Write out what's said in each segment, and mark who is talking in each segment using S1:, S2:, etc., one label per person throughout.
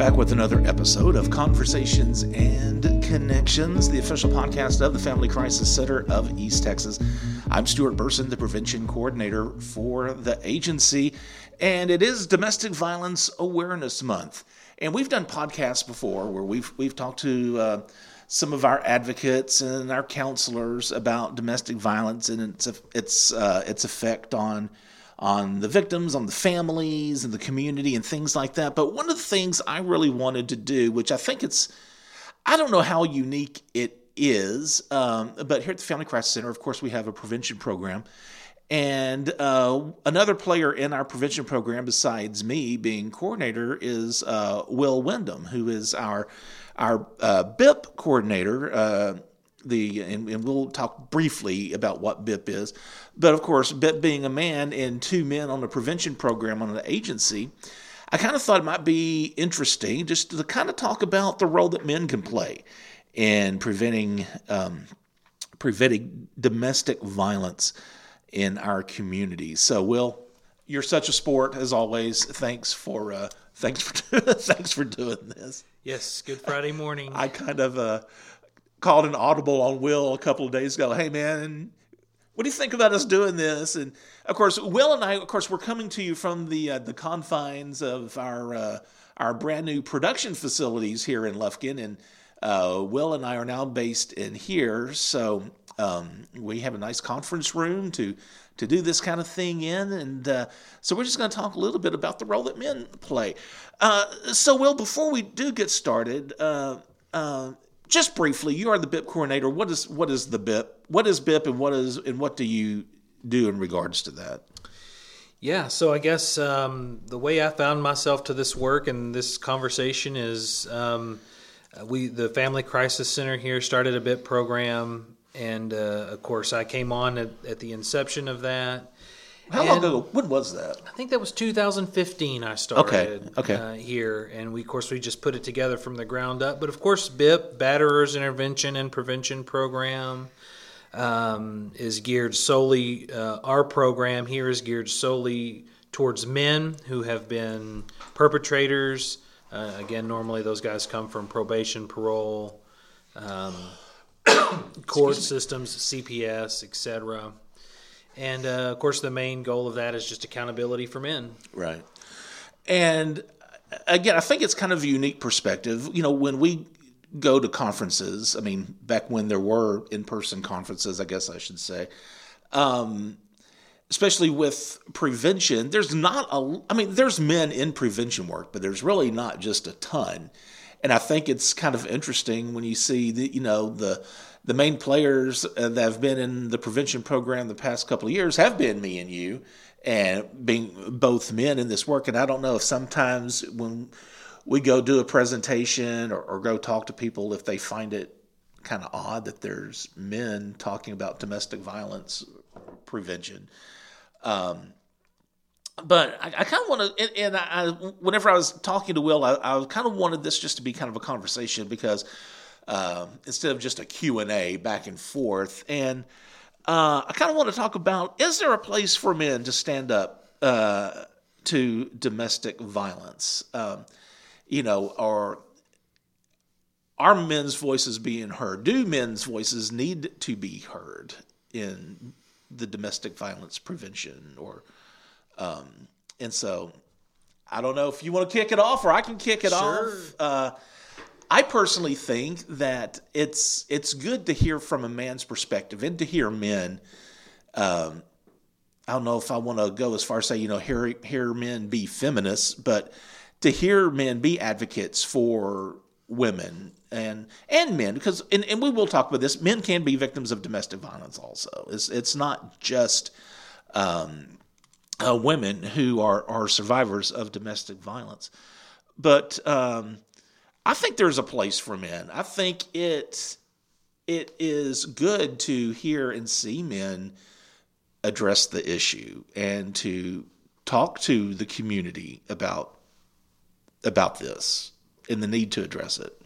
S1: Back with another episode of Conversations and Connections, the official podcast of the Family Crisis Center of East Texas. I'm Stuart Burson, the prevention coordinator for the agency, and it is Domestic Violence Awareness Month. And we've done podcasts before where we've we've talked to uh, some of our advocates and our counselors about domestic violence and its its uh, its effect on on the victims, on the families, and the community, and things like that. But one of the things I really wanted to do, which I think it's, I don't know how unique it is, um, but here at the Family Crisis Center, of course, we have a prevention program. And uh, another player in our prevention program, besides me being coordinator, is uh, Will Wyndham, who is our our uh, BIP coordinator. The and, and, we'll talk briefly about what BIP is. But of course, BIP being a man and two men on a prevention program on an agency, I kind of thought it might be interesting just to kind of talk about the role that men can play in preventing um, preventing domestic violence in our community. So, Will, you're such a sport as always. Thanks for uh, thanks for thanks for doing this.
S2: Yes, good Friday morning.
S1: I kind of uh, called an audible on Will a couple of days ago. Hey, man, what do you think about us doing this? And of course, Will and I, of course, we're coming to you from the uh, the confines of our uh, our brand new production facilities here in Lufkin, and uh, Will and I are now based in here, so um, we have a nice conference room to to do this kind of thing in, and uh, so we're just going to talk a little bit about the role that men play. Uh, so, Will, before we do get started, uh, just briefly, you are the BIP coordinator. What is what is the BIP? What is BIP, and what is and what do you do in regards to that?
S2: Yeah, so I guess um, the way I found myself to this work and this conversation is um, we the Family Crisis Center here started a BIP program, and uh, of course I came on at, at the inception of that.
S1: How long ago? When was that?
S2: I think that was 2015. I started
S1: okay. Okay.
S2: Uh, here, and we, of course, we just put it together from the ground up. But of course, BIP, Batterers Intervention and Prevention Program, um, is geared solely. Uh, our program here is geared solely towards men who have been perpetrators. Uh, again, normally those guys come from probation, parole, um, court systems, CPS, etc. And uh, of course, the main goal of that is just accountability for men.
S1: Right. And again, I think it's kind of a unique perspective. You know, when we go to conferences, I mean, back when there were in person conferences, I guess I should say, um, especially with prevention, there's not a, I mean, there's men in prevention work, but there's really not just a ton. And I think it's kind of interesting when you see the, you know, the, the main players uh, that have been in the prevention program the past couple of years have been me and you, and being both men in this work. And I don't know if sometimes when we go do a presentation or, or go talk to people, if they find it kind of odd that there's men talking about domestic violence prevention. Um, but I, I kind of want to, and, and I, whenever I was talking to Will, I, I kind of wanted this just to be kind of a conversation because uh, instead of just a Q&A back and forth. And uh, I kind of want to talk about, is there a place for men to stand up uh, to domestic violence? Um, you know, or are men's voices being heard? Do men's voices need to be heard in the domestic violence prevention or um, and so I don't know if you want to kick it off or I can kick it sure. off. Uh, I personally think that it's it's good to hear from a man's perspective and to hear men. Um, I don't know if I want to go as far as say you know hear hear men be feminists, but to hear men be advocates for women and and men because and, and we will talk about this. Men can be victims of domestic violence also. It's it's not just um, uh, women who are are survivors of domestic violence, but um, I think there's a place for men. I think it it is good to hear and see men address the issue and to talk to the community about about this and the need to address it.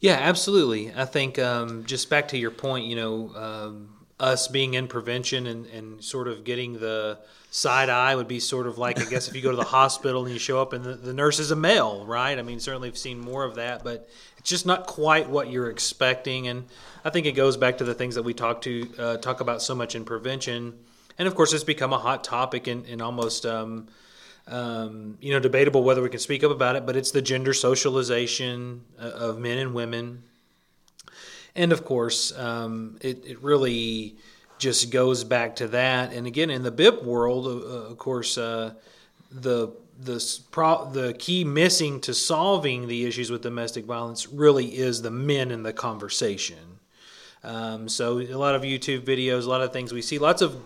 S2: Yeah, absolutely. I think um, just back to your point, you know, um, us being in prevention and, and sort of getting the side eye would be sort of like I guess if you go to the hospital and you show up and the, the nurse is a male, right? I mean, certainly we've seen more of that, but it's just not quite what you're expecting. And I think it goes back to the things that we talk to uh, talk about so much in prevention. And of course, it's become a hot topic and, and almost um, um, you know debatable whether we can speak up about it. But it's the gender socialization uh, of men and women and of course, um, it, it really just goes back to that. And again, in the BIP world, uh, of course, uh, the the the key missing to solving the issues with domestic violence really is the men in the conversation. Um, so a lot of YouTube videos, a lot of things we see, lots of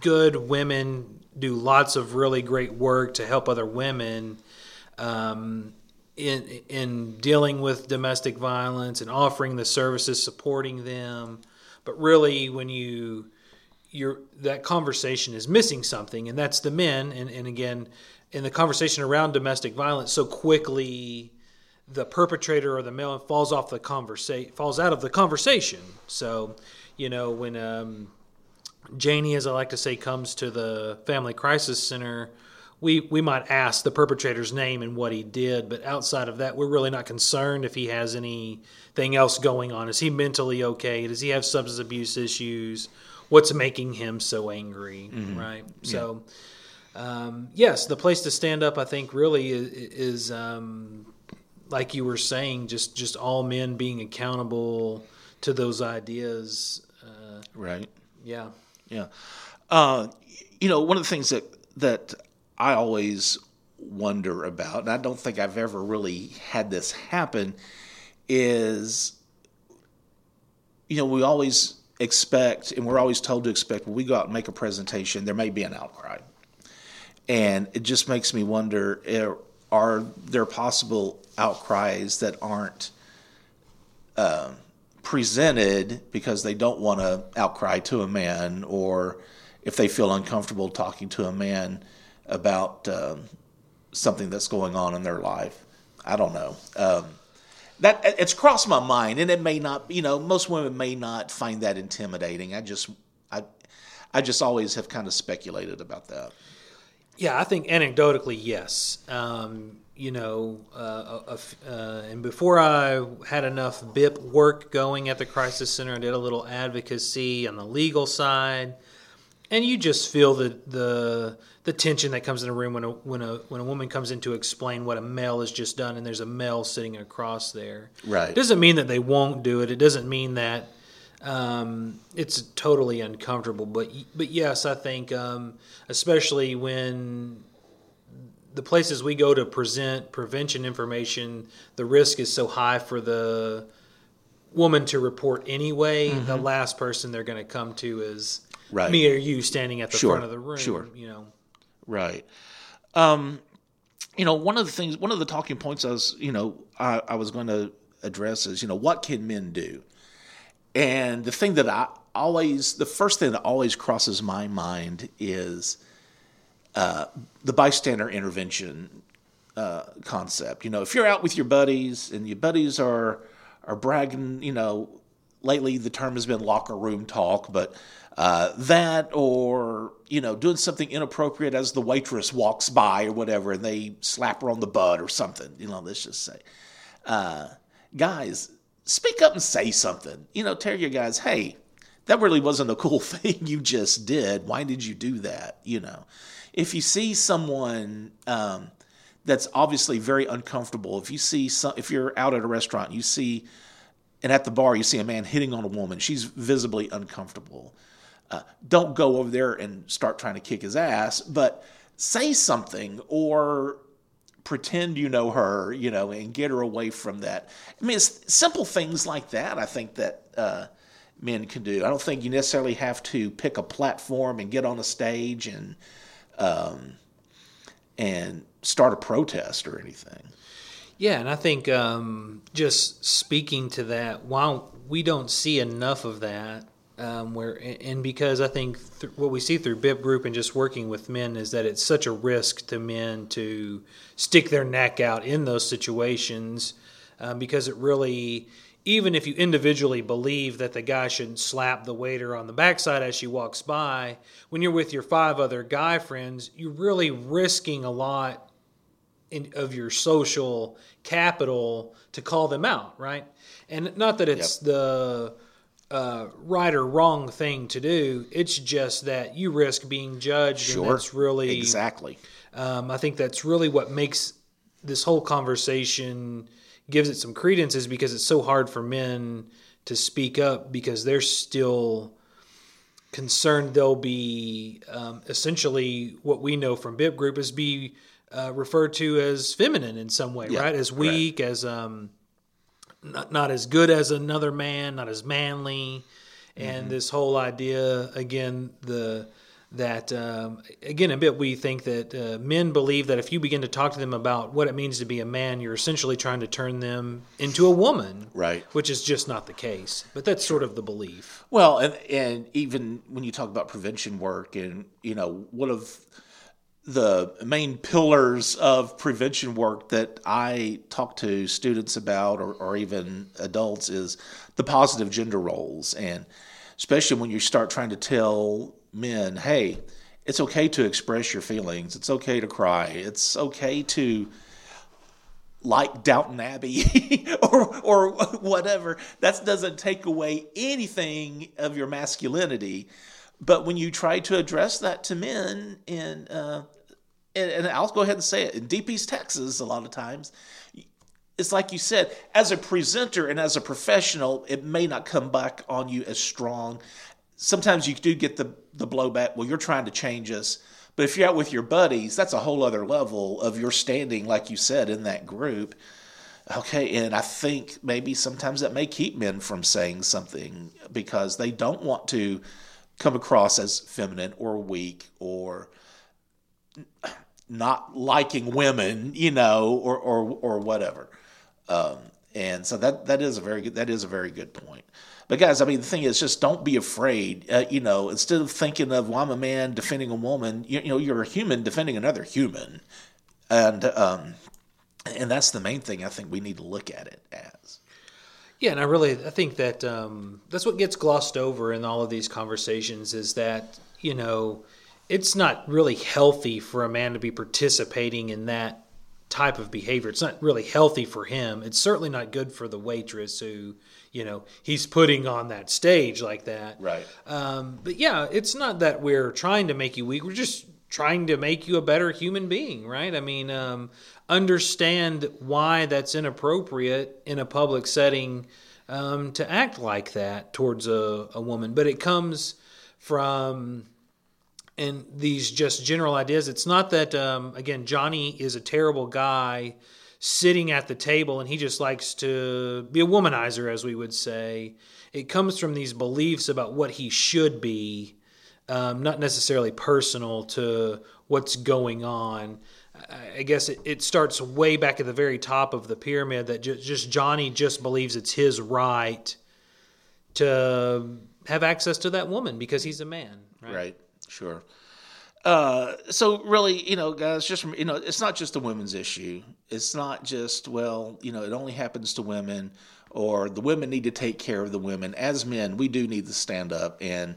S2: good women do lots of really great work to help other women. Um, in in dealing with domestic violence and offering the services supporting them. But really when you you're that conversation is missing something and that's the men. And, and again in the conversation around domestic violence so quickly the perpetrator or the male falls off the conversation falls out of the conversation. So you know when um, janie as i like to say comes to the family crisis center we we might ask the perpetrator's name and what he did, but outside of that, we're really not concerned if he has anything else going on. Is he mentally okay? Does he have substance abuse issues? What's making him so angry? Mm-hmm. Right. Yeah. So, um, yes, the place to stand up, I think, really is, is um, like you were saying, just just all men being accountable to those ideas.
S1: Uh, right.
S2: Yeah.
S1: Yeah. Uh, you know, one of the things that that I always wonder about, and I don't think I've ever really had this happen, is you know, we always expect, and we're always told to expect when we go out and make a presentation, there may be an outcry. And it just makes me wonder eh, are there possible outcries that aren't uh, presented because they don't want to outcry to a man, or if they feel uncomfortable talking to a man? About um, something that's going on in their life. I don't know. Um, that it's crossed my mind, and it may not. You know, most women may not find that intimidating. I just, I, I just always have kind of speculated about that.
S2: Yeah, I think anecdotally, yes. Um, you know, uh, uh, and before I had enough BIP work going at the crisis center, I did a little advocacy on the legal side, and you just feel the the the tension that comes in a room when a when a when a woman comes in to explain what a male has just done and there's a male sitting across there.
S1: Right.
S2: It doesn't mean that they won't do it. It doesn't mean that um, it's totally uncomfortable. But but yes, I think um, especially when the places we go to present prevention information, the risk is so high for the woman to report anyway. Mm-hmm. The last person they're going to come to is right. me or you standing at the
S1: sure.
S2: front of the room.
S1: Sure.
S2: You know.
S1: Right. Um, you know, one of the things, one of the talking points I was, you know, I, I was going to address is, you know, what can men do? And the thing that I always, the first thing that always crosses my mind is uh, the bystander intervention uh, concept. You know, if you're out with your buddies and your buddies are are bragging, you know, lately the term has been locker room talk, but uh, that or you know doing something inappropriate as the waitress walks by or whatever and they slap her on the butt or something you know let's just say. Uh, guys speak up and say something. You know tell your guys hey that really wasn't a cool thing you just did. Why did you do that? You know if you see someone um, that's obviously very uncomfortable if you see some if you're out at a restaurant you see and at the bar you see a man hitting on a woman she's visibly uncomfortable uh, don't go over there and start trying to kick his ass, but say something or pretend you know her, you know, and get her away from that. I mean, it's simple things like that. I think that uh, men can do. I don't think you necessarily have to pick a platform and get on a stage and um, and start a protest or anything.
S2: Yeah, and I think um, just speaking to that, while we don't see enough of that um, where and because I think th- what we see through BIP Group and just working with men is that it's such a risk to men to stick their neck out in those situations um, because it really even if you individually believe that the guy shouldn't slap the waiter on the backside as she walks by, when you're with your five other guy friends, you're really risking a lot in, of your social capital to call them out, right? And not that it's yep. the uh, right or wrong thing to do. It's just that you risk being judged, sure. and that's really
S1: exactly.
S2: Um, I think that's really what makes this whole conversation gives it some credence is because it's so hard for men to speak up because they're still concerned they'll be um, essentially what we know from Bip Group is be uh, referred to as feminine in some way, yeah, right? As weak, right. as um, not, not as good as another man, not as manly, and mm-hmm. this whole idea again the that um, again a bit we think that uh, men believe that if you begin to talk to them about what it means to be a man you're essentially trying to turn them into a woman
S1: right
S2: which is just not the case but that's sort of the belief
S1: well and and even when you talk about prevention work and you know one of the main pillars of prevention work that I talk to students about or, or even adults is the positive gender roles and especially when you start trying to tell men, hey, it's okay to express your feelings. It's okay to cry. It's okay to like Downton Abbey or or whatever. That doesn't take away anything of your masculinity. But when you try to address that to men in uh, and, and I'll go ahead and say it in East Texas, a lot of times, it's like you said, as a presenter and as a professional, it may not come back on you as strong sometimes you do get the the blowback. Well, you're trying to change us. But if you're out with your buddies, that's a whole other level of your standing, like you said, in that group. Okay, and I think maybe sometimes that may keep men from saying something because they don't want to come across as feminine or weak or not liking women, you know, or or or whatever. Um, and so that that is a very good that is a very good point. But guys, I mean, the thing is, just don't be afraid. Uh, you know, instead of thinking of, well, I'm a man defending a woman, you, you know, you're a human defending another human, and um, and that's the main thing I think we need to look at it as.
S2: Yeah, and I really I think that um, that's what gets glossed over in all of these conversations is that you know it's not really healthy for a man to be participating in that type of behavior. It's not really healthy for him. It's certainly not good for the waitress who you know he's putting on that stage like that.
S1: Right.
S2: Um, but yeah, it's not that we're trying to make you weak. We're just trying to make you a better human being, right? I mean, um, understand why that's inappropriate in a public setting um, to act like that towards a, a woman. But it comes from and these just general ideas. It's not that um, again Johnny is a terrible guy sitting at the table and he just likes to be a womanizer, as we would say. It comes from these beliefs about what he should be, um, not necessarily personal to what's going on. I guess it, it, starts way back at the very top of the pyramid that just, just Johnny just believes it's his right to have access to that woman because he's a man.
S1: Right. right. Sure. Uh, so really, you know, guys, just you know, it's not just a women's issue. It's not just well, you know, it only happens to women, or the women need to take care of the women. As men, we do need to stand up and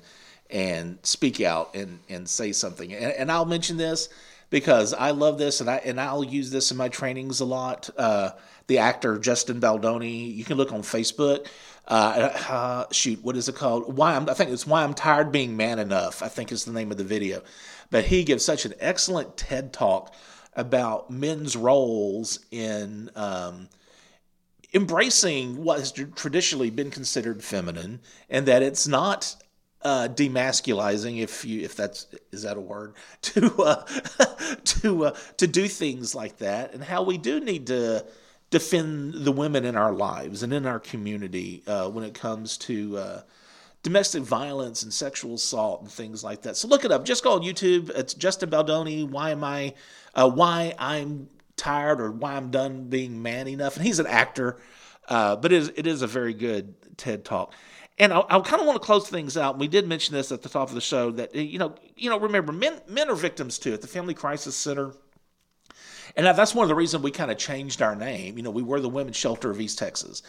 S1: and speak out and and say something. And, and I'll mention this because I love this, and I and I'll use this in my trainings a lot. Uh, the actor Justin Baldoni, you can look on Facebook. Uh, uh, shoot, what is it called? Why I'm, I think it's why I'm tired being man enough. I think is the name of the video. But he gives such an excellent TED talk about men's roles in um, embracing what has traditionally been considered feminine, and that it's not uh, demasculizing, if you if that's is that a word, to uh, to uh, to do things like that, and how we do need to defend the women in our lives and in our community uh, when it comes to uh, domestic violence and sexual assault and things like that. So look it up. Just go on YouTube. It's Justin Baldoni. Why am I? Uh, why I'm tired or why I'm done being man enough? And he's an actor, uh, but it is, it is a very good TED talk. And I, I kind of want to close things out. We did mention this at the top of the show that you know, you know, remember men men are victims too at the Family Crisis Center and that's one of the reasons we kind of changed our name. You know, we were the Women's Shelter of East Texas.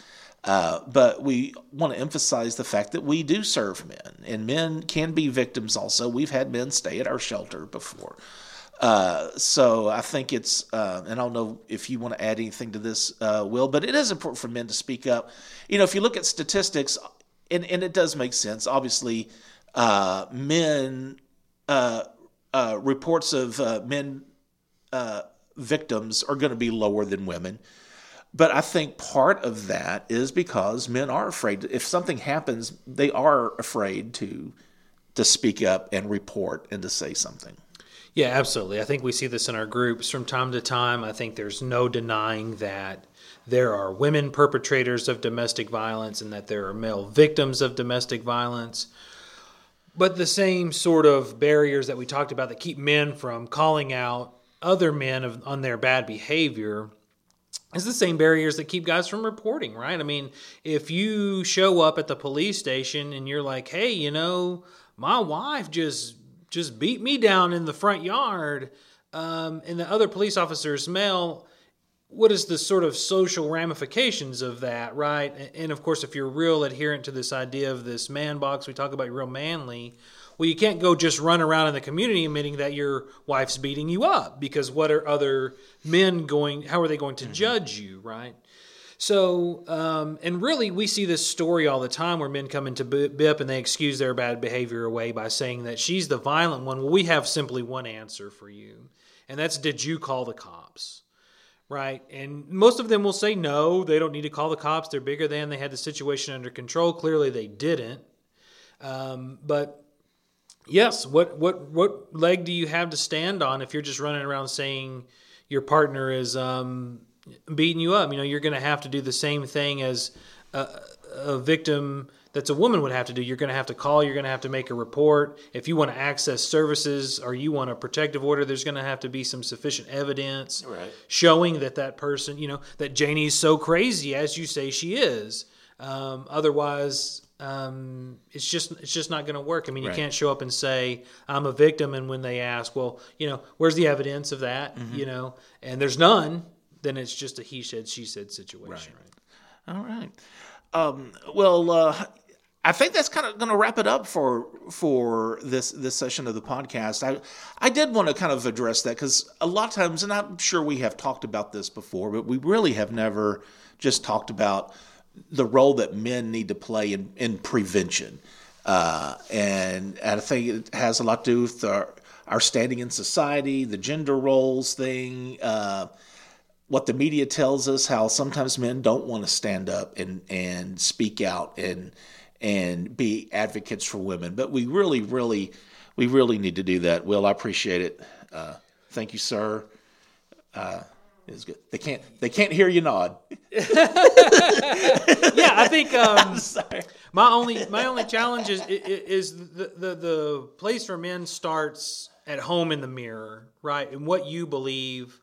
S1: Uh, but we want to emphasize the fact that we do serve men, and men can be victims also. We've had men stay at our shelter before. Uh, so I think it's, uh, and I don't know if you want to add anything to this, uh, Will, but it is important for men to speak up. You know, if you look at statistics, and, and it does make sense, obviously, uh, men, uh, reports of men victims are going to be lower than women. But I think part of that is because men are afraid. If something happens, they are afraid to to speak up and report and to say something.
S2: Yeah, absolutely. I think we see this in our groups from time to time. I think there's no denying that there are women perpetrators of domestic violence and that there are male victims of domestic violence. But the same sort of barriers that we talked about that keep men from calling out other men of, on their bad behavior it's the same barriers that keep guys from reporting, right? I mean, if you show up at the police station and you're like, "Hey, you know, my wife just just beat me down in the front yard," um, and the other police officer's male, what is the sort of social ramifications of that, right? And of course, if you're real adherent to this idea of this man box, we talk about real manly well, you can't go just run around in the community admitting that your wife's beating you up because what are other men going, how are they going to mm-hmm. judge you, right? So, um, and really, we see this story all the time where men come into BIP and they excuse their bad behavior away by saying that she's the violent one. Well, we have simply one answer for you, and that's did you call the cops? Right. And most of them will say no, they don't need to call the cops. They're bigger than, they had the situation under control. Clearly, they didn't. Um, but yes, what what what leg do you have to stand on if you're just running around saying your partner is um, beating you up? You know, you're going to have to do the same thing as a, a victim that's a woman would have to do. You're going to have to call. You're going to have to make a report. If you want to access services or you want a protective order, there's going to have to be some sufficient evidence
S1: right.
S2: showing that that person, you know, that Janie's so crazy as you say she is. Um, otherwise, um, it's just it's just not going to work. I mean, you right. can't show up and say I'm a victim, and when they ask, well, you know, where's the evidence of that? Mm-hmm. You know, and there's none. Then it's just a he said she said situation.
S1: Right. right. All right. Um, well, uh, I think that's kind of going to wrap it up for for this this session of the podcast. I I did want to kind of address that because a lot of times, and I'm sure we have talked about this before, but we really have never just talked about the role that men need to play in, in prevention. Uh, and, and I think it has a lot to do with our, our standing in society, the gender roles thing, uh, what the media tells us, how sometimes men don't want to stand up and, and speak out and and be advocates for women. But we really, really, we really need to do that. Will, I appreciate it. Uh, thank you, sir. Is good. They can't. They can't hear you nod.
S2: yeah, I think. Um, my only my only challenge is is the, the the place for men starts at home in the mirror, right? And what you believe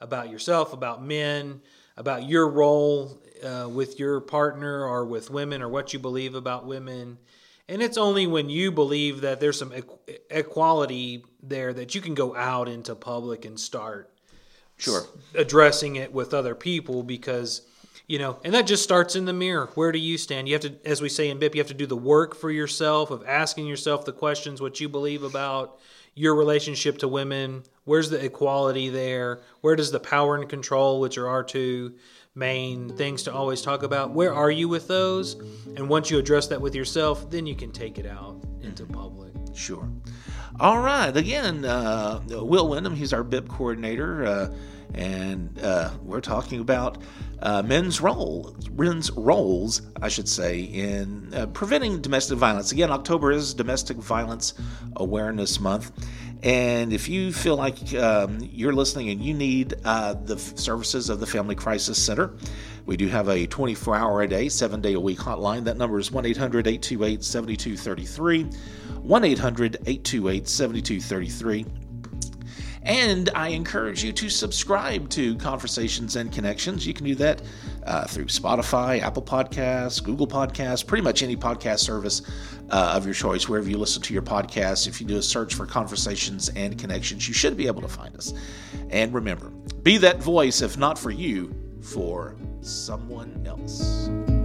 S2: about yourself, about men, about your role uh, with your partner or with women, or what you believe about women. And it's only when you believe that there's some equality there that you can go out into public and start
S1: sure.
S2: addressing it with other people because you know and that just starts in the mirror. Where do you stand? You have to as we say in bip you have to do the work for yourself of asking yourself the questions what you believe about your relationship to women. Where's the equality there? Where does the power and control which are our two main things to always talk about where are you with those? And once you address that with yourself then you can take it out into public
S1: sure all right. Again, uh, Will Wyndham, he's our BIP coordinator, uh, and uh, we're talking about uh, men's role, men's roles, I should say, in uh, preventing domestic violence. Again, October is Domestic Violence Awareness Month. And if you feel like um, you're listening and you need uh, the services of the Family Crisis Center, we do have a 24 hour a day, seven day a week hotline. That number is 1 800 828 7233. 1 800 828 7233. And I encourage you to subscribe to Conversations and Connections. You can do that uh, through Spotify, Apple Podcasts, Google Podcasts, pretty much any podcast service uh, of your choice, wherever you listen to your podcasts. If you do a search for Conversations and Connections, you should be able to find us. And remember, be that voice, if not for you, for someone else.